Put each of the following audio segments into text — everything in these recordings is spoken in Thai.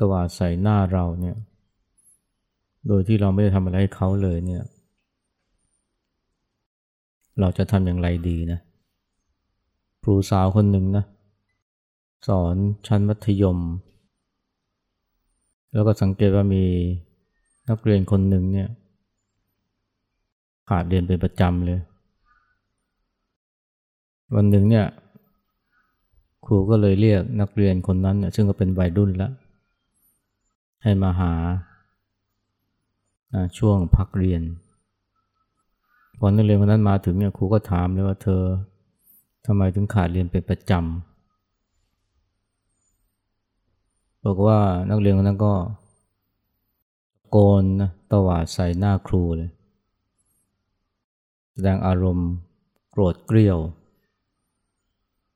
ตวาดใส่หน้าเราเนี่ย โดยที่เราไม่ได้ทำอะไรให้เขาเลยเนี่ย เราจะทำอย่างไรดีนะครูสาวคนหนึ่งนะ สอนชั้นมัธยม แล้วก็สังเกตว่ามีนักเรียนคนหนึ่งเนี่ย ขาดเรียนเป็นประจำเลย วันหนึ่งเนี่ยครูก็เลยเรียกนักเรียนคนนั้น ซึ่งก็เป็นวัยรุ่นแล้ว ให้มาหาช่วงพักเรียนพอนนักเรียนคนนั้นมาถึงเนี่ยครูก็ถามเลยว่าเธอทำไมถึงขาดเรียนเป็นประจำบอกว่านักเรียนคนนั้นก็โกนนะตวาดใส่หน้าครูเลย แสดงอารมณ์โกรธเกรี้ยว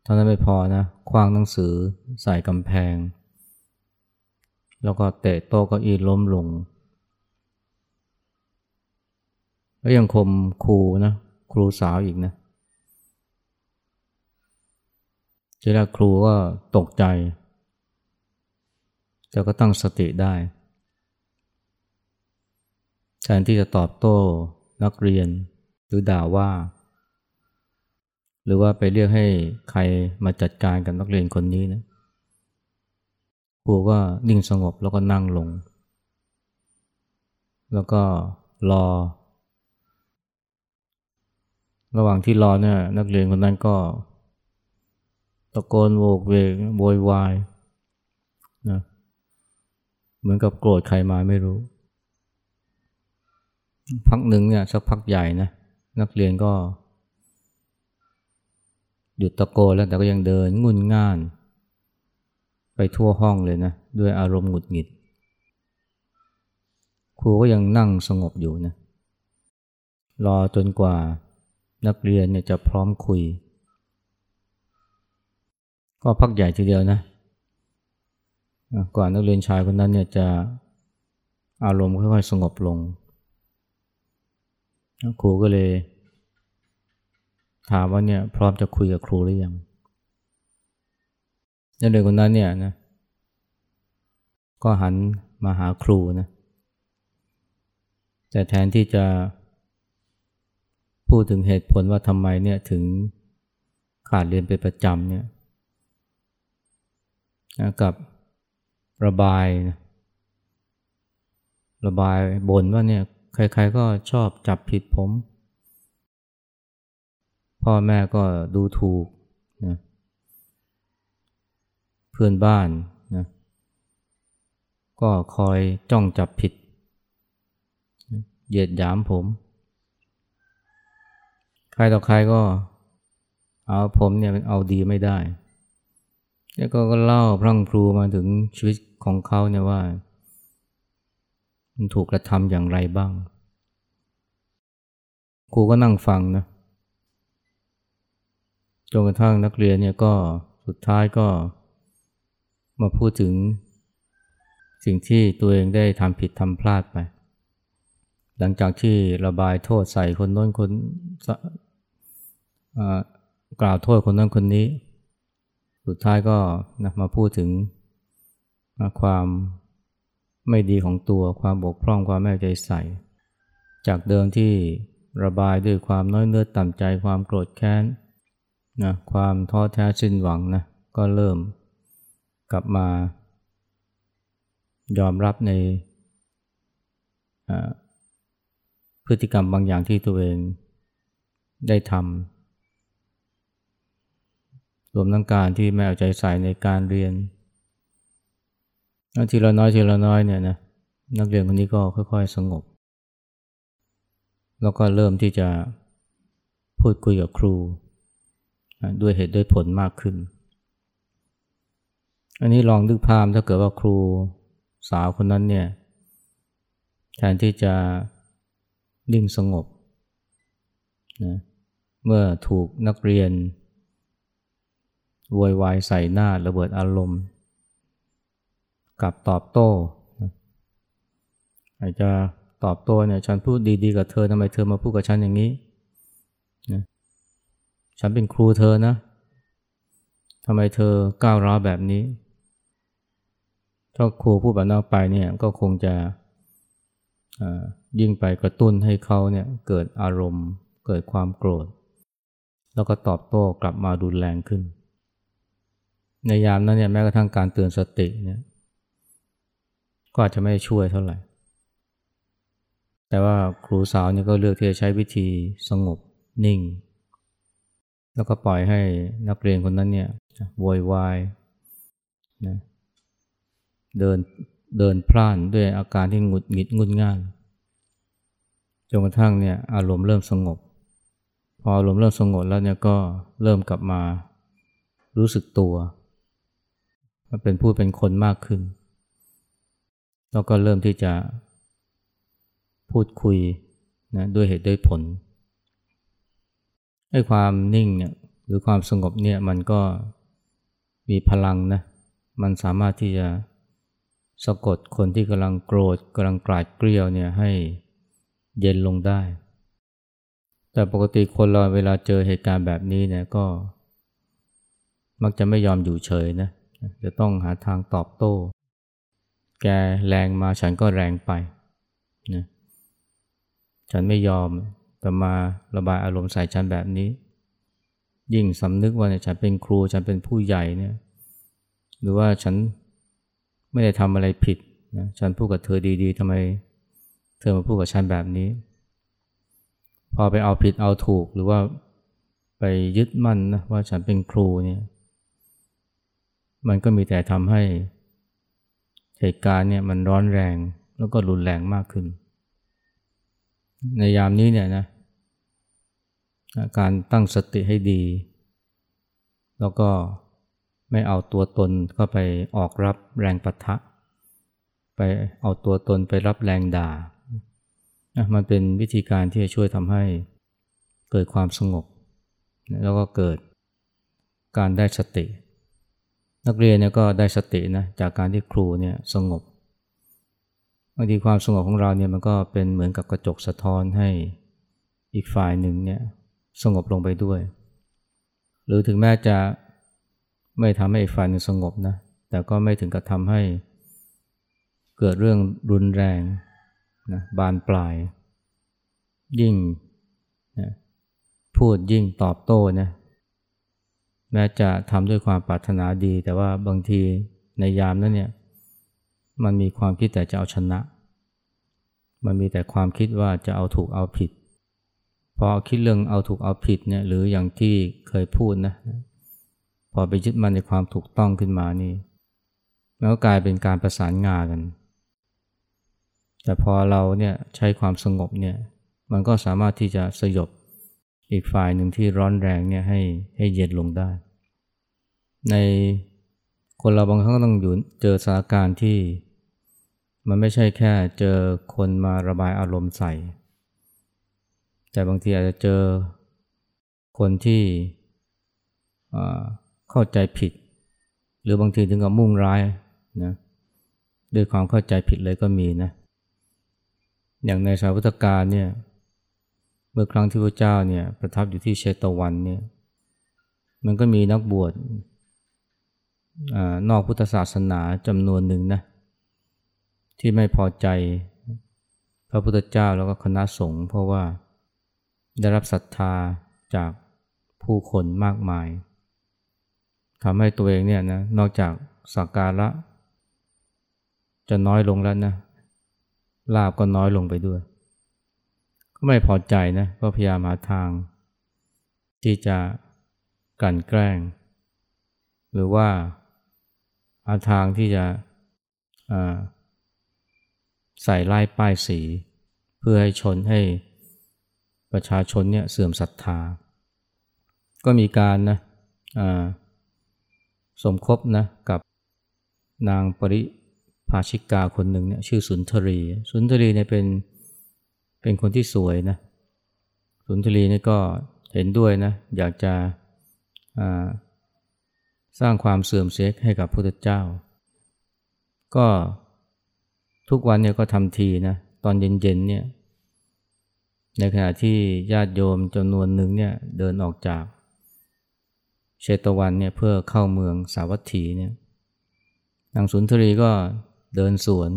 เท่านั้นไม่พอนะคว้างหนังสือใส่กำแพง แล้วก็เตะโต๊ะเก้าอี้ล้มลง แล้วยังคมครูนะครูสาวอีกนะทีแรกครูก็ตกใจ แต่ก็ตั้งสติได้แทนที่จะตอบโต้นักเรียนหรือด่าว่า หรือว่าไปเรียกให้ใครมาจัดการกับนักเรียนคนนี้นะ ครูก็นิ่งสงบแล้วก็นั่งลง แล้วก็รอ ระหว่างที่รอเนี่ยนักเรียนคนนั้นก็ตะโกนโวกเวกโวยวายนะเหมือนกับโกรธใครมาไม่รู้ พักหนึ่งเนี่ยสักพักใหญ่นะนักเรียนก็ หยุดตะโกนแล้วแต่ก็ยังเดินงุนง่าน ไปทั่วห้องเลยนะ ด้วยอารมณ์หงุดหงิด ครูก็ยังนั่งสงบอยู่นะ รอจนกว่านักเรียนเนี่ยจะพร้อมคุย ก็พักใหญ่ทีเดียวนะ ก่อนนักเรียนชายคนนั้นเนี่ยจะอารมณ์ค่อยๆสงบลง ครูก็เลย ถามว่าเนี่ยพร้อมจะคุยกับครูหรือยัง นักเรียนคนนั้นเนี่ยนะก็หันมาหาครูนะแต่แทนที่จะพูดถึงเหตุผลว่าทำไมเนี่ยถึงขาดเรียนเป็นประจำเนี่ยนะกับระบายนะระบายบ่นว่าเนี่ยใครๆก็ชอบจับผิดผม พ่อแม่ก็ดูถูกนะ เพื่อนบ้านนะก็คอยจ้องจับผิด เหยียดหยามผม ใครต่อใครก็ เอาผมเนี่ยเอาดีไม่ได้ แล้วก็เล่าพรั่งพรูมาถึงชีวิตของเขาเนี่ยว่า มันถูกกระทำอย่างไรบ้างครูก็นั่งฟังนะจนกระทั่งนักเรียนเนี่ยก็สุดท้ายก็ มาพูดถึง สิ่งที่ตัวเองได้ทำผิดทำพลาดไป หลังจากที่ระบายโทษใส่คนน้นคนกล่าวโทษคนนั้นคนนี้ สุดท้ายก็นะมาพูดถึงความไม่ดีของตัวความบกพร่องความไม่ใจใส่ จากเดิมที่ระบายด้วยความน้อยเนื้อต่ำใจความโกรธแค้นนะความท้อแท้สิ้นหวังนะก็เริ่ม กลับมายอมรับในพฤติกรรมบางอย่างที่ตัวเองได้ทำรวมทั้งการที่ไม่เอาใจใส่ในการเรียนทีละน้อยทีละน้อยเนี่ยนะนักเรียนคนนี้ก็ค่อยๆสงบ แล้วก็เริ่มที่จะพูดคุยกับครู ด้วยเหตุด้วยผลมากขึ้น อันนี้ลองนึกภาพถ้าเกิดว่าครูสาวคนนั้นเนี่ยแทนที่จะนิ่งสงบนะเมื่อถูกนักเรียนวอยวายใส่หน้าระเบิดอารมณ์ กับตอบโต้อาจจะตอบโต้เนี่ยฉันพูดดีๆกับเธอทำไมเธอมาพูดกับฉันอย่างนี้นะฉันเป็นครูเธอนะทำไมเธอก้าวร้าวแบบนี้ ถ้าครูพูดแบบนั้นไปเนี่ยก็คงจะยิ่งไปกระตุ้นให้เขาเนี่ยเกิดอารมณ์ เกิดความโกรธ แล้วก็ตอบโต้กลับมารุนแรงขึ้น ในยามนั้นเนี่ยแม้กระทั่งการเตือนสติเนี่ยก็อาจจะไม่ช่วยเท่าไหร่ แต่ว่าครูสาวเนี่ยก็เลือกที่จะใช้วิธีสงบนิ่ง แล้วก็ปล่อยให้นักเรียนคนนั้นเนี่ยโวยวายนะ เดินเดินพล่านด้วยอาการที่หงุดหงิดงุนง่านจนกระทั่งเนี่ยอารมณ์เริ่มสงบ พออารมณ์เริ่มสงบแล้วเนี่ยก็เริ่มกลับมารู้สึกตัวเป็นผู้เป็นคนมากขึ้น แล้วก็เริ่มที่จะพูดคุยนะด้วยเหตุด้วยผลให้ความนิ่งเนี่ยหรือความสงบเนี่ยมันก็มีพลังนะมันสามารถที่จะ สะกดคนที่กำลังโกรธกำลังกราดเกลียวเนี่ยให้เย็นลงได้ แต่ปกติคนเราเวลาเจอเหตุการณ์แบบนี้เนี่ยก็ มักจะไม่ยอมอยู่เฉยนะ จะต้องหาทางตอบโต้ แกแรงมาฉันก็แรงไปนะฉันไม่ยอมแต่มาระบายอารมณ์ใส่ฉันแบบนี้ ยิ่งสำนึกว่าเนี่ยฉันเป็นครูฉันเป็นผู้ใหญ่เนี่ย หรือว่าฉัน ไม่ได้ทำอะไรผิดนะฉันพูดกับเธอดีๆทำไมเธอมาพูดกับฉันแบบนี้ พอไปเอาผิดเอาถูกหรือว่าไปยึดมั่นนะว่าฉันเป็นครูเนี่ย มันก็มีแต่ทำให้เหตุการณ์เนี่ยมันร้อนแรงแล้วก็รุนแรงมากขึ้น ในยามนี้เนี่ยนะการตั้งสติให้ดี แล้วก็ ไม่เอาตัวตนเข้าไปออกรับแรงปะทะ ไปเอาตัวตนไปรับแรงด่า มันเป็นวิธีการที่จะช่วยทำให้เกิดความสงบ แล้วก็เกิดการได้สติ นักเรียนเนี่ยก็ได้สตินะจากการที่ครูเนี่ยสงบบางทีความสงบของเราเนี่ยมันก็เป็นเหมือนกับกระจกสะท้อนให้อีกฝ่ายหนึ่งเนี่ยสงบลงไปด้วย หรือถึงแม้จะ ไม่ทำให้ฝ่ายหนึ่งสงบนะ แต่ก็ไม่ถึงกับทำให้เกิดเรื่องรุนแรงนะบานปลาย ยิ่งนะพูดยิ่งตอบโต้นะแม้จะทำด้วยความปรารถนาดี แต่ว่าบางทีในยามนั้นเนี่ยมันมีความคิดแต่จะเอาชนะ มันมีแต่ความคิดว่าจะเอาถูกเอาผิด พอคิดเรื่องเอาถูกเอาผิดเนี่ยหรืออย่างที่เคยพูดนะ พอไปยึดมันในความถูกต้องขึ้นมานี่มันก็กลายเป็นการประสานงานกัน แต่พอเราเนี่ยใช้ความสงบเนี่ยมันก็สามารถที่จะสยบอีกฝ่ายหนึ่งที่ร้อนแรงเนี่ยให้ให้เย็นลงได้ ในคนเราบางครั้งก็ต้องอยู่เจอสถานการณ์ที่ มันไม่ใช่แค่เจอคนมาระบายอารมณ์ใส่ แต่บางทีอาจจะเจอคนที่ เข้าใจผิด หรือบางทีถึงกับมุ่งร้ายนะด้วยความเข้าใจผิดเลยก็มีนะ อย่างในสายพุทธกาลเนี่ยเมื่อครั้งที่พระเจ้าเนี่ยประทับอยู่ที่เชตวันเนี่ยมันก็มีนักบวชอนอกพุทธศาสนาจำนวนหนึ่งนะที่ไม่พอใจพระพุทธเจ้าแล้วก็คณะสงฆ์เพราะว่าได้รับศรัทธาจากผู้คนมากมาย ทำให้ตัวเองเนี่ยนะนอกจากสักการะ จะน้อยลงแล้วนะลาบก็น้อยลงไปด้วย ก็ไม่พอใจนะก็พยายามหาทาง ที่จะกันแกล้ง หรือว่าหาทางที่จะใส่ไล่ป้ายสี เพื่อให้ชนให้ประชาชนเนี่ยเสื่อมศรัทธา ก็มีการนะ สมคบนะกับนางปริภาชิกาคนหนึ่งเนี่ยชื่อสุนทรี สุนทรีเนี่ยเป็นเป็นคนที่สวยนะ สุนทรีนี่ก็เห็นด้วยนะ อยากจะสร้างความเสื่อมเสียให้กับพระพุทธเจ้า ก็ทุกวันเนี่ยก็ทำทีนะ ตอนเย็นๆเนี่ยในขณะที่ญาติโยมจำนวนหนึ่งเนี่ยเดินออกจาก เชตวันเนี่ยเพื่อเข้าเมืองสาวัตถีเนี่ยนางสุนทรีก็เดินสวน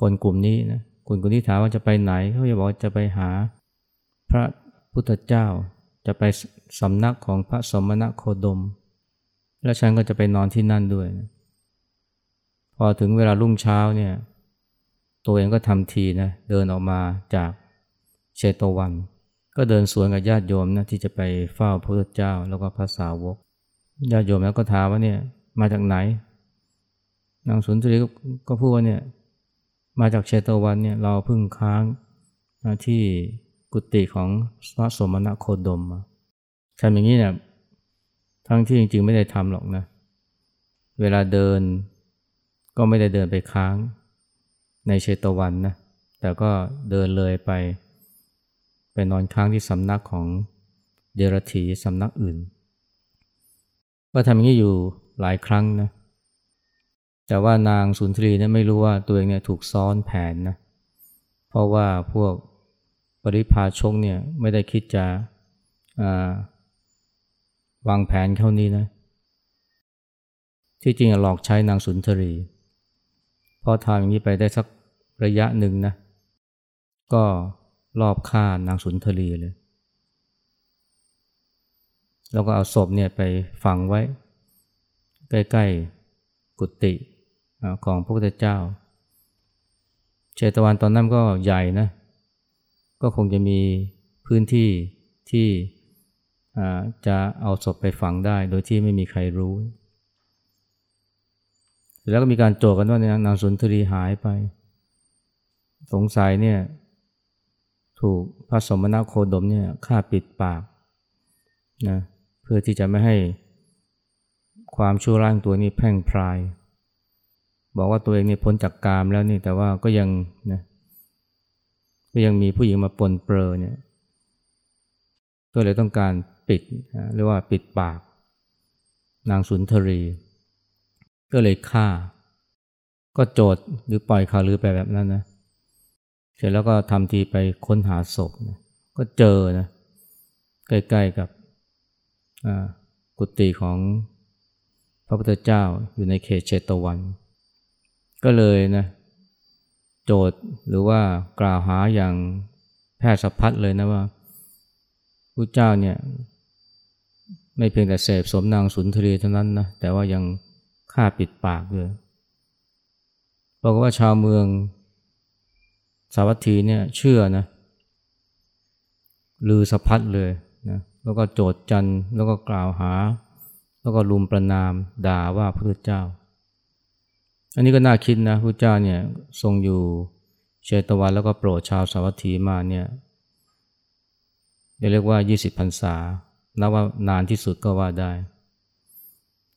คนกลุ่มนี้นะคนกลุ่มนี้ถามว่าจะไปไหนเขาจะบอกจะไปหาพระพุทธเจ้าจะไปสำนักของพระสมณโคดม แล้วฉันก็จะไปนอนที่นั่นด้วยนะพอถึงเวลารุ่งเช้าเนี่ยตัวเองก็ทำทีนะเดินออกมาจากเชตวัน ก็เดินสวนกับญาติโยมนะที่จะไปเฝ้าพระพุทธเจ้าแล้วก็พระสาวกญาติโยมแล้วก็ถามว่าเนี่ยมาจากไหน นางสุนทรีก็พูดว่าเนี่ยมาจากเชตวันเนี่ยเราเพิ่งค้างที่กุฏิของพระสมณโคดมมาทำอย่างนี้เนี่ยทั้งที่จริงๆไม่ได้ทำหรอกนะ เวลาเดินก็ไม่ได้เดินไปค้างในเชตวันนะแต่ก็เดินเลยไป ไปนอนค้างที่สำนักของเดรธีสำนักอื่น ก็ทำอย่างนี้อยู่หลายครั้งนะ แต่ว่านางสุนทรีเนี่ยไม่รู้ว่าตัวเองเนี่ยถูกซ้อนแผนนะ เพราะว่าพวกปริพาชกเนี่ยไม่ได้คิดจะวางแผนเท่านี้นะ ที่จริงหลอกใช้นางสุนทรี พอทำอย่างนี้ไปได้สักระยะหนึ่งนะ ก็ รอบฆ่านางสุนทรีเลย แล้วก็เอาศพเนี่ยไปฝังไว้ ใกล้ๆกุฏิของพระพุทธเจ้า เชตวันตอนนั้นก็ใหญ่นะ ก็คงจะมีพื้นที่ที่จะเอาศพไปฝังได้โดยที่ไม่มีใครรู้ แล้วก็มีการโจกันว่านางสุนทรีหายไป สงสัยเนี่ย ถูกพระสมณโคดมเนี่ยฆ่าปิดปากนะเพื่อที่จะไม่ให้ความชั่วร้ายตัวนี้แพร่งพราย บอกว่าตัวเองนี่พ้นจากกามแล้วนี่แต่ว่าก็ยังนะก็ยังมีผู้หญิงมาปนเปื้อเนี่ยก็เลยต้องการปิดเรียกว่าปิดปาก นางสุนทรี ก็เลยฆ่า ก็โจดหรือปล่อยข่าวลือไปแบบนั้นนะ เสร็จแล้วก็ทำทีไปค้นหาศพนะก็เจอนะใกล้ๆกับกุฏิของพระพุทธเจ้าอยู่ในเขตเชตวัน ก็เลยนะโจทย์หรือว่ากล่าวหาอย่างแพทย์สะพัดเลยนะว่าพระเจ้าเนี่ยไม่เพียงแต่เสพสมนางสุนทรีเท่านั้นนะแต่ว่ายังฆ่าปิดปากเลยบอกว่าชาวเมือง สาวัตถีเนี่ยเชื่อนะลือสะพัดเลยนะแล้วก็โจดจันแล้วก็กล่าวหา แล้วก็ลุมประนามด่าว่าพระพุทธเจ้า อันนี้ก็น่าคิดนะพระเจ้าเนี่ยทรงอยู่เชตวันแล้วก็โปรดชาวสาวัตถีมาเนี่ยเรียกว่า 20พรรษานับว่านานที่สุดก็ว่าได้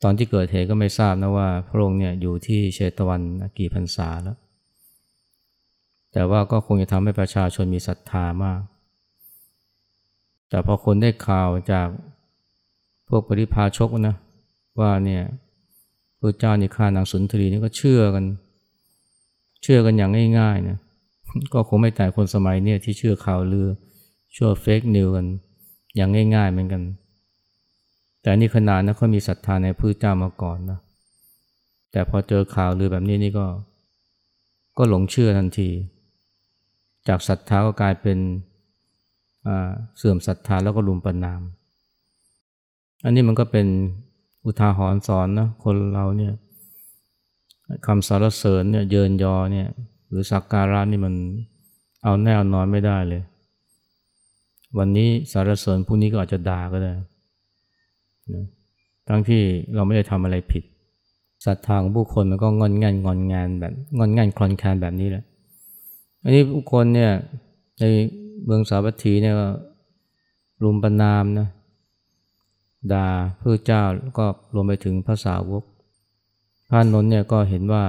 ตอนที่เกิดเหตุก็ไม่ทราบนะว่าพระองค์เนี่ยอยู่ที่เชตวันกี่พรรษาแล้ว แต่ว่าก็คงจะทำให้ประชาชนมีศรัทธามาก แต่พอคนได้ข่าวจากพวกปริพาชกนะว่าเนี่ยพระเจ้านี่ฆ่านางสุนทรีนี่ก็เชื่อกัน เชื่อกันอย่างง่ายๆนะก็คงไม่แต่คนสมัยเนี่ยที่เชื่อข่าวลือเชื่อเฟกนิวกันอย่างง่ายๆเหมือนกัน แต่นี่ขนาดนะเขามีศรัทธาในพระเจ้ามาก่อนนะแต่พอเจอข่าวหรือแบบนี้นี่ก็ ก็หลงเชื่อทันที จากศรัทธาก็กลายเป็นเสื่อมศรัทธาแล้วก็ลุมประนาม อันนี้มันก็เป็นอุทาหรณ์สอนนะคนเราเนี่ยคำสารเสริญเนี่ยเยินยอเนี่ยหรือสักการะนี่มันเอาแน่เอานอนไม่ได้เลย วันนี้สารเสริญพรุ่งนี้ก็อาจจะด่าก็ได้นะทั้งที่เราไม่ได้ทำอะไรผิดศรัทธาของผู้คนมันก็งอนงันงอนงานแบบงอนงันคลอนคลนแบบนี้แหละ อันนี้ผู้คนเนี่ยในเมืองสาวัตถีเนี่ยรุมประนามนะด่าพระเจ้าแล้วก็รวมไปถึงภาษาวกพระนนท์เนี่ยก็เห็นว่า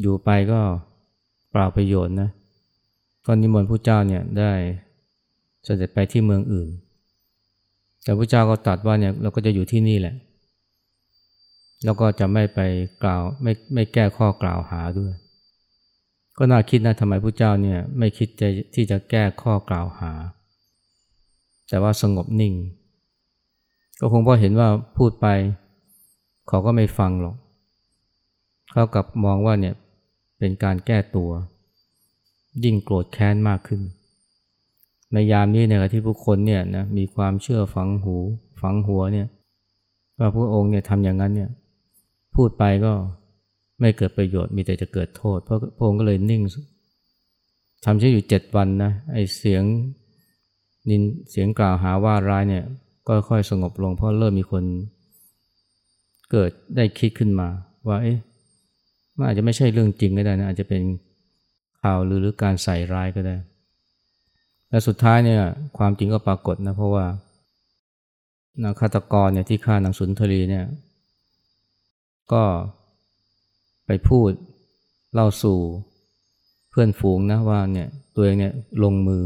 อยู่ไปก็เปล่าประโยชน์นะก็นิมนต์พระเจ้าเนี่ยได้เสด็จไปที่เมืองอื่น แต่พระเจ้าก็ตรัสว่าเนี่ยเราก็จะอยู่ที่นี่แหละ แล้วก็จะไม่ไปกล่าวไม่ไม่แก้ข้อกล่าวหาด้วย ก็น่าคิดนะทำไมพระเจ้าเนี่ยไม่คิดจะที่จะแก้ข้อกล่าวหา แต่ว่าสงบนิ่ง ก็คงเพราะเห็นว่าพูดไป เขาก็ไม่ฟังหรอก เขากับมองว่าเนี่ยเป็นการแก้ตัว ยิ่งโกรธแค้นมากขึ้น ในยามนี้เนี่ยที่ผู้คนเนี่ยนะมีความเชื่อฝังหูฝังหัวเนี่ยว่าพระองค์เนี่ยทำอย่างนั้นเนี่ยพูดไปก็ ไม่เกิดประโยชน์มีแต่จะเกิดโทษ เพราะพระองค์ก็เลยนิ่งทำใช้อยู่เจ็ดวันนะไอเสียงนินเสียงกล่าวหาว่าร้ายเนี่ยก็ค่อยสงบลง เพราะเริ่มมีคนเกิดได้คิดขึ้นมา ว่าเอ๊ะมันอาจจะไม่ใช่เรื่องจริงก็ได้นะอาจจะเป็นข่าวหรือหรือการใส่ร้ายก็ได้ และสุดท้ายเนี่ยความจริงก็ปรากฏนะเพราะว่านาฆาตกรเนี่ยที่ฆ่านางสุนทรีเนี่ยก็ ไปพูดเล่าสู่เพื่อนฝูงนะว่าเนี่ยตัวเองเนี่ยลงมือ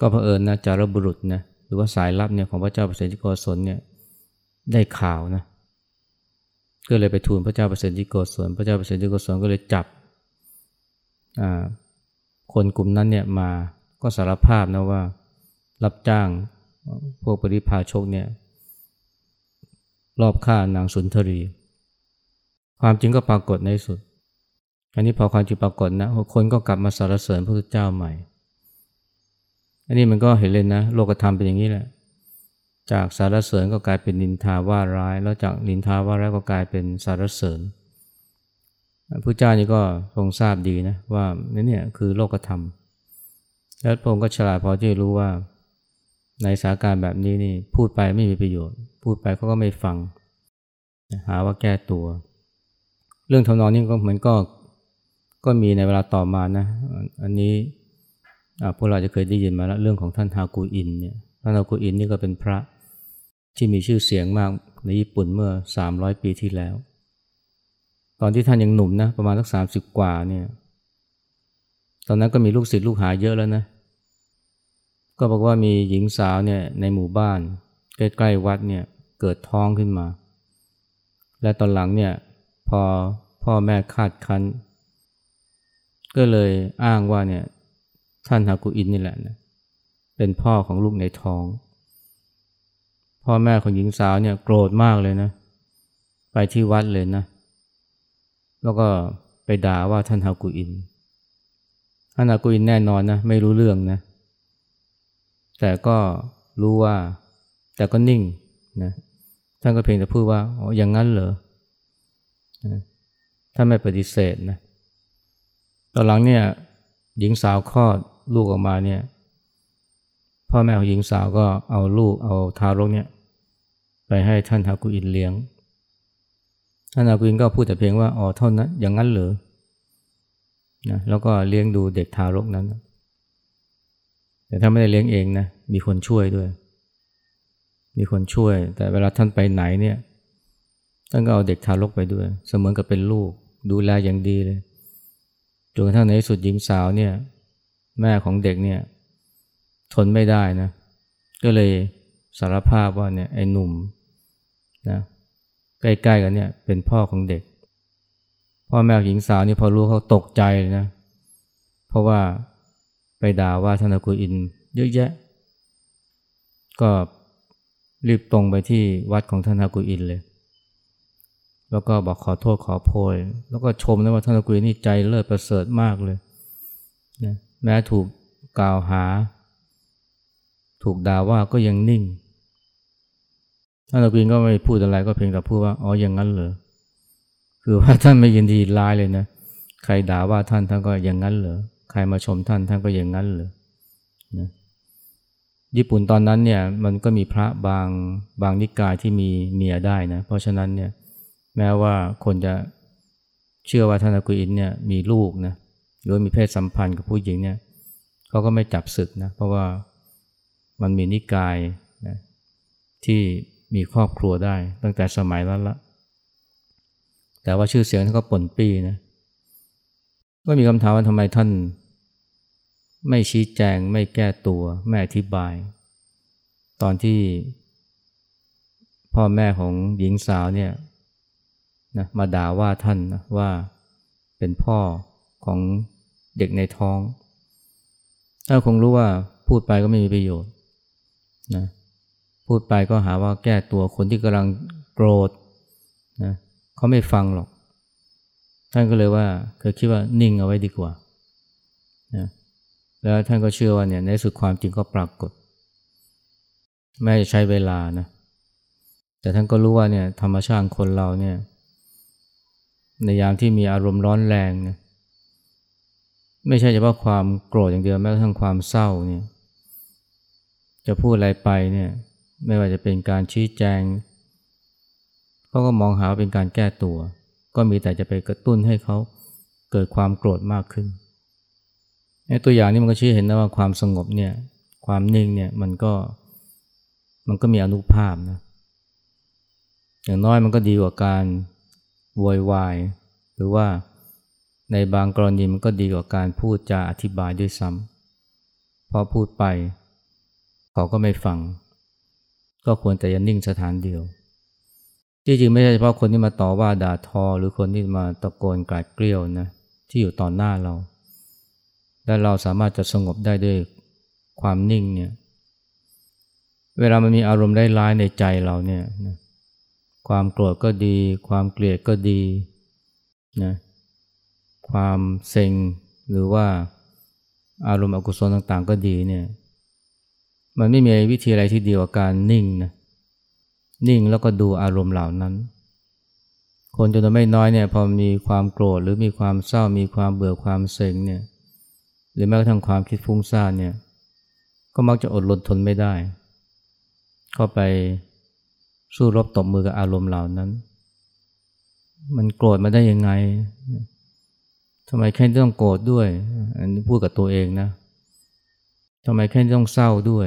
ก็เผอิญนะจารบุรุษนะหรือว่าสายลับเนี่ยของพระเจ้าประเสริฐโกศลเนี่ยได้ข่าวนะก็เลยไปทูลพระเจ้าประเสริฐโกศลพระเจ้าประเสริฐโกศลก็เลยจับคนกลุ่มนั้นเนี่ยมาก็สารภาพนะว่ารับจ้างพวกปริพาชกเนี่ยรอบฆ่านางสุนทรี ความจริงก็ปรากฏในสุด อันนี้พอความจริงปรากฏนะคนก็กลับมาสรรเสริญพระพุทธเจ้าใหม่ อันนี้มันก็เห็นเลยนะ โลกธรรมเป็นอย่างนี้แหละ จากสารเสริญก็กลายเป็นนินทาว่าร้าย แล้วจากนินทาว่าร้ายก็กลายเป็นสารเสริญพระเจ้านี่ก็ทรงทราบดีนะว่านี่เนี่ยคือโลกธรรม แล้วพระองค์ก็ฉลาดพอที่รู้ว่าในสถานการณ์แบบนี้นี่พูดไปไม่มีประโยชน์ พูดไปเขาก็ไม่ฟัง หาว่าแก้ตัว เรื่องทำนองนี้ก็เหมือนก็ก็มีในเวลาต่อมานะ อันนี้พวกเราจะเคยได้ยินมาแล้วเรื่องของท่านฮากูอินเนี่ยท่านฮากูอินนี่ก็เป็นพระที่มีชื่อเสียงมากในญี่ปุ่นเมื่อ 300 ปีที่แล้ว ตอนที่ท่านยังหนุ่มนะประมาณสักสามสิบกว่าเนี่ยตอนนั้นก็มีลูกศิษย์ลูกหาเยอะแล้วนะ ก็บอกว่ามีหญิงสาวเนี่ยในหมู่บ้าน ใกล้ๆวัดเนี่ยเกิดท้องขึ้นมา และตอนหลังเนี่ย พอพ่อแม่คาดคันก็เลยอ้างว่าเนี่ยท่านฮากุอินนี่แหละนะเป็นพ่อของลูกในท้อง พ่อแม่ของหญิงสาวเนี่ยโกรธมากเลยนะ ไปที่วัดเลยนะ แล้วก็ไปด่าว่าท่านฮากุอิน ท่านฮากุอินแน่นอนนะไม่รู้เรื่องนะ แต่ก็รู้ว่า แต่ก็นิ่งนะ ท่านก็เพียงแต่พูดว่า อ๋อ อย่างนั้นเหรอ ถ้าไม่ปฏิเสธนะตอนหลังเนี่ยหญิงสาวคลอดลูกออกมาเนี่ยพ่อแม่ของหญิงสาวก็เอาลูกเอาทารกเนี่ยไปให้ท่านฮากุอินเลี้ยง ท่านฮากุอินก็พูดแต่เพียงว่าอ๋อเท่านั้นอย่างนั้นเหรอนะแล้วก็เลี้ยงดูเด็กทารกนั้น แต่ถ้าไม่ได้เลี้ยงเองนะมีคนช่วยด้วย มีคนช่วย แต่เวลาท่านไปไหนเนี่ย ท่านก็เอาเด็กทารกไปด้วย เสมือนกับเป็นลูก ดูแลอย่างดีเลยจนกระทั่งในสุดหญิงสาวเนี่ย แม่ของเด็กเนี่ย ทนไม่ได้นะ ก็เลยสารภาพว่าเนี่ยไอ้หนุ่มนะใกล้ๆกันเนี่ย เป็นพ่อของเด็ก พ่อแม่หญิงสาวนี่พอรู้เขาตกใจเลยนะ เพราะว่าไปด่าว่าท่านอากูอินเยอะแยะ ก็รีบตรงไปที่วัดของท่านอากูอินเลย แล้วก็บอกขอโทษขอโพย แล้วก็ชมนะว่าท่านกูอินนี่ใจเลิศประเสริฐมากเลยนะแม้ถูกกล่าวหา ถูกด่าว่าก็ยังนิ่ง ท่านกูอินก็ไม่พูดอะไรก็เพียงแต่พูดว่าอ๋ออย่างนั้นเหรอคือว่าท่านไม่ยินดีร้ายเลยนะ ใครด่าว่าท่านท่านก็อย่างนั้นเหรอใครมาชมท่านท่านก็อย่างนั้นเลยนะญี่ปุ่นตอนนั้นเนี่ยมันก็มีพระบางบางนิกายที่มีเมียได้นะ เพราะฉะนั้นเนี่ย แม้ว่าคนจะเชื่อว่าท่านอากุอินเนี่ยมีลูกนะหรือมีเพศสัมพันธ์กับผู้หญิงเนี่ยเขาก็ไม่จับศึกนะเพราะว่ามันมีนิกายนะที่มีครอบครัวได้ตั้งแต่สมัยนั้นละ แต่ว่าชื่อเสียงท่านก็ป่นปี้นะก็มีคำถามว่าทำไมท่าน ไม่ชี้แจงไม่แก้ตัวไม่อธิบาย ตอนที่พ่อแม่ของหญิงสาวเนี่ย นะมาด่าว่าท่านนะว่าเป็นพ่อของเด็กในท้อง ถ้าคงรู้ว่าพูดไปก็ไม่มีประโยชน์นะพูดไปก็หาว่าแก้ตัวคนที่กำลังโกรธนะเขาไม่ฟังหรอก ท่านก็เลยว่าเคยคิดว่านิ่งเอาไว้ดีกว่านะแล้วท่านก็เชื่อว่าเนี่ยในสุดความจริงก็ปรากฏแม้จะใช้เวลานะแต่ท่านก็รู้ว่าเนี่ยธรรมชาติคนเราเนี่ย ในยามที่มีอารมณ์ร้อนแรงเนี่ยไม่ใช่เฉพาะความโกรธอย่างเดียวแม้กระทั่งความเศร้าเนี่ยจะพูดอะไรไปเนี่ยไม่ว่าจะเป็นการชี้แจงเขาก็มองหาเป็นการแก้ตัว ก็มีแต่จะไปกระตุ้นให้เขาเกิดความโกรธมากขึ้นในตัวอย่างนี้มันก็ชี้เห็นนะว่าความสงบเนี่ยความนิ่งเนี่ยมันก็มันก็มีอนุภาพนะอย่างน้อยมันก็ดีกว่าการ โวยวาย หรือว่าในบางกรณีมันก็ดีกว่าการพูดจาอธิบายด้วยซ้ำพอพูดไป เขาก็ไม่ฟัง ก็ควรแต่ยันิ่งสถานเดียวที่จริงไม่ใช่เฉพาะคนที่มาต่อว่าด่าทอ หรือคนที่มาตะโกนกลาดเกลียวนะที่อยู่ต่อหน้าเรา และเราสามารถจะสงบได้ด้วยความนิ่งเนี่ยเวลามันมีอารมณ์ได้ร้ายในใจเราเนี่ยนะ ความโกรธก็ดี ความเกลียดก็ดีนะความเซ็งหรือว่าอารมณ์อกุศลต่างๆ ก็ดีเนี่ยมันไม่มีวิธีอะไรที่ดีกว่าการนิ่งนะนิ่งแล้วก็ดูอารมณ์เหล่านั้น คนจำนวนไม่น้อยเนี่ยพอมีความโกรธหรือมีความเศร้ามีความเบื่อความเซ็งเนี่ยหรือแม้กระทั่งความคิดฟุ้งซ่านเนี่ยก็มักจะอดรนทนไม่ได้ เข้าไป สู้รบตบมือกับอารมณ์เหล่านั้น มันโกรธมาได้ยังไงทำไมแค่ต้องโกรธด้วย อันนี้พูดกับตัวเองนะทำไมแค่ต้องเศร้าด้วย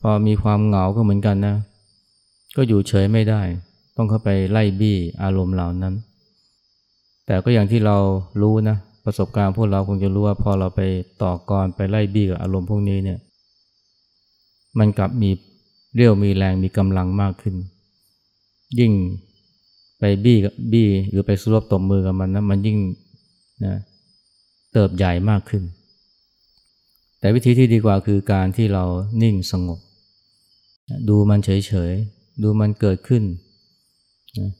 พอมีความเหงาก็เหมือนกันนะ ก็อยู่เฉยไม่ได้ ต้องเข้าไปไล่บี้อารมณ์เหล่านั้น แต่ก็อย่างที่เรารู้นะ ประสบการณ์พวกเราคงจะรู้ว่าพอเราไปต่อกรไปไล่บี้กับอารมณ์พวกนี้เนี่ย มันกลับมี เรี่ยวมีแรงมีกำลังมากขึ้น ยิ่งไปบี้กับบี้หรือไปสู้รบตบมือกับมันนะมันยิ่งนะเติบใหญ่มากขึ้น แต่วิธีที่ดีกว่าคือการที่เรานิ่งสงบ ดูมันเฉยๆ ดูมันเกิดขึ้นนะ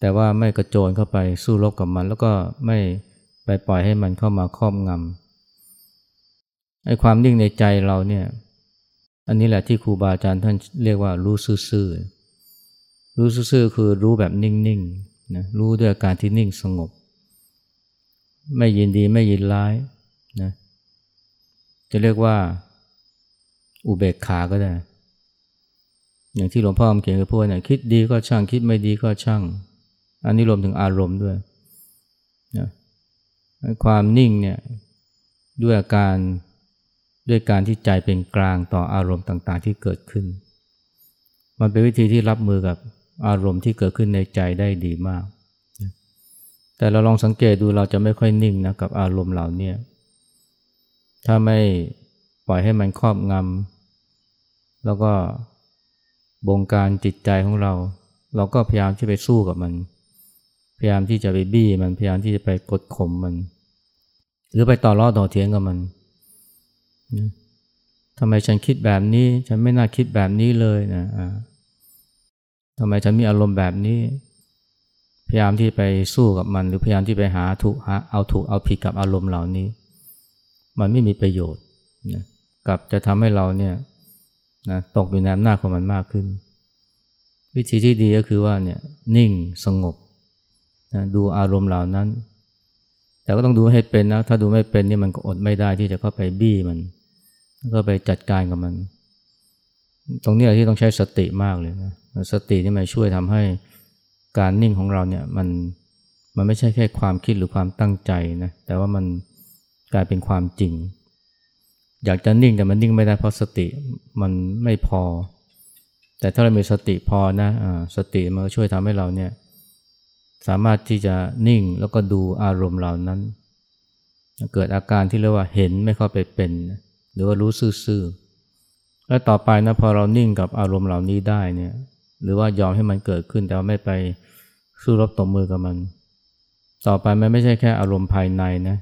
แต่ว่าไม่กระโจนเข้าไปสู้รบกับมัน แล้วก็ไม่ไปปล่อยให้มันเข้ามาครอบงำไอ้ความนิ่งในใจเราเนี่ย อันนี้แหละที่ครูบาอาจารย์ท่านเรียกว่ารู้ซื่อรู้ซื่อคือรู้แบบนิ่งๆนะรู้ด้วยการที่นิ่งสงบ ไม่ยินดีไม่ยินร้ายนะจะเรียกว่าอุเบกขาก็ได้ อย่างที่หลวงพ่อเขียนกับพวกเนี่ยคิดดีก็ช่างคิดไม่ดีก็ช่าง อันนี้รวมถึงอารมณ์ด้วยนะความนิ่งเนี่ยด้วยอาการ ด้วยการที่ใจเป็นกลางต่ออารมณ์ต่างๆ ที่เกิดขึ้น มันเป็นวิธีที่รับมือกับอารมณ์ที่เกิดขึ้นในใจได้ดีมาก แต่เราลองสังเกตดูเราจะไม่ค่อยนิ่งนะกับอารมณ์เหล่านี้ถ้าไม่ปล่อยให้มันครอบงำแล้วก็บงการจิตใจของเรา เราก็พยายามที่ไปสู้กับมัน พยายามที่จะไปบี้มันพยายามที่จะไปกดข่มมัน หรือไปต่อรอต่อเถียงกับมัน ทำไมฉันคิดแบบนี้ ฉันไม่น่าคิดแบบนี้เลยนะทำไมฉันมีอารมณ์แบบนี้ พยายามที่ไปสู้กับมัน หรือพยายามที่ไปหาถูกหาเอาถูกเอาผิดกับอารมณ์เหล่านี้ มันไม่มีประโยชน์นะกับจะทำให้เราเนี่ยนะตกอยู่ในอำนาจของมันมากขึ้น วิธีที่ดีก็คือว่าเนี่ยนิ่งสงบนะดูอารมณ์เหล่านั้น แต่ก็ต้องดูให้เป็นนะ ถ้าดูไม่เป็นนี่มันก็อดไม่ได้ที่จะเข้าไปบี้มัน ก็ไปจัดการกับมัน ตรงนี้ที่ต้องใช้สติมากเลยนะสตินี่มันช่วยทำให้การนิ่งของเราเนี่ยมันมันไม่ใช่แค่ความคิดหรือความตั้งใจนะแต่ว่ามันกลายเป็นความจริง อยากจะนิ่งแต่มันนิ่งไม่ได้เพราะสติมันไม่พอ แต่ถ้าเรามีสติพอนะสติมันช่วยทำให้เราเนี่ยสามารถที่จะนิ่งแล้วก็ดูอารมณ์เหล่านั้น เกิดอาการที่เรียกว่าเห็นไม่เข้าไปเป็น หรือว่ารู้ซื่อๆแล้วต่อไปนะพอเรานิ่งกับอารมณ์เหล่านี้ได้เนี่ยหรือว่ายอมให้มันเกิดขึ้นแต่ว่าไม่ไปสู้รบตบมือกับมัน ต่อไปมันไม่ใช่แค่อารมณ์ภายในนะ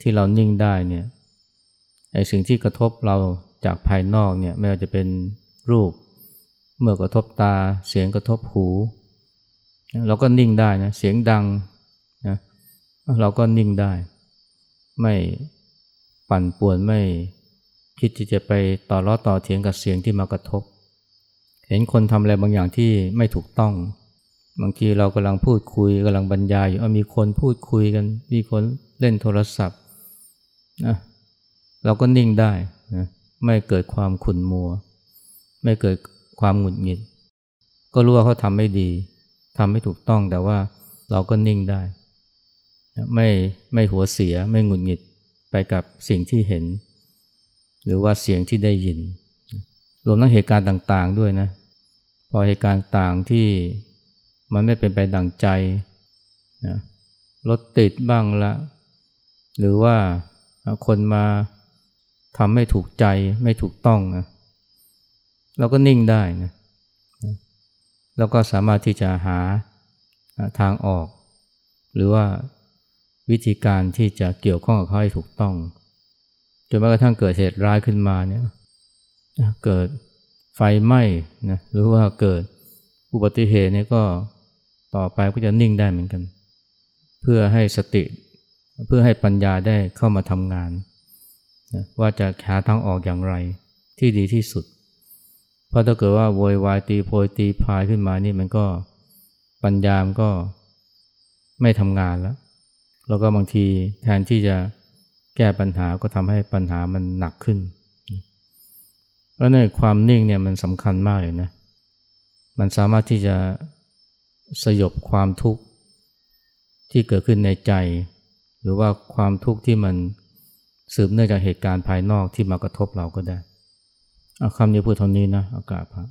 ที่เรานิ่งได้เนี่ยไอ้สิ่งที่กระทบเราจากภายนอกเนี่ยไม่ว่าจะเป็นรูป เมื่อกระทบตาเสียงกระทบหู เราก็นิ่งได้นะเสียงดังนะเราก็นิ่งได้ ไม่ ปั่นป่วนไม่คิดที่จะไปต่อล้อต่อเถียงกับเสียงที่มากระทบ เห็นคนทำอะไรบางอย่างที่ไม่ถูกต้อง บางทีเรากำลังพูดคุยกำลังบรรยายอยู่มีคนพูดคุยกัน มีคนเล่นโทรศัพท์นะเราก็นิ่งได้นะไม่เกิดความขุ่นมัว ไม่เกิดความหงุดหงิด ก็รู้ว่าเขาทำไม่ดีทำไม่ถูกต้องแต่ว่าเราก็นิ่งได้ ไม่ไม่หัวเสียไม่หงุดหงิด ไปกับสิ่งที่เห็น หรือว่าเสียงที่ได้ยิน รวมทั้งเหตุการณ์ต่างๆด้วยนะ พอเหตุการณ์ต่างที่มันไม่เป็นไปดังใจนะรถติดบ้างละ หรือว่าคนมาทำไม่ถูกใจไม่ถูกต้องนะเราก็นิ่งได้นะแล้วก็สามารถที่จะหาทางออก หรือว่า วิธีการที่จะเกี่ยวข้องกับเขาให้ถูกต้องจนแม้กระทั่งเกิดเหตุร้ายขึ้นมาเนี่ยเกิดไฟไหม้นะหรือว่าเกิดอุบัติเหตุเนี่ยก็ต่อไปก็จะนิ่งได้เหมือนกัน เพื่อให้สติ เพื่อให้ปัญญาได้เข้ามาทำงานนะว่าจะหาทางออกอย่างไรที่ดีที่สุด เพราะถ้าเกิดว่าโวยวายตีโพยตีพายขึ้นมานี่มันก็ปัญญามก็ไม่ทำงานแล้ว แล้วก็บางทีแทนที่จะแก้ปัญหาก็ทำให้ปัญหามันหนักขึ้น แล้วในความนิ่งเนี่ยมันสำคัญมากเลยนะ มันสามารถที่จะสยบความทุกข์ที่เกิดขึ้นในใจ หรือว่าความทุกข์ที่มันสืบเนื่องจากเหตุการณ์ภายนอกที่มากระทบเราก็ได้เอาคำนี้พูดเท่านี้นะอากาศพระ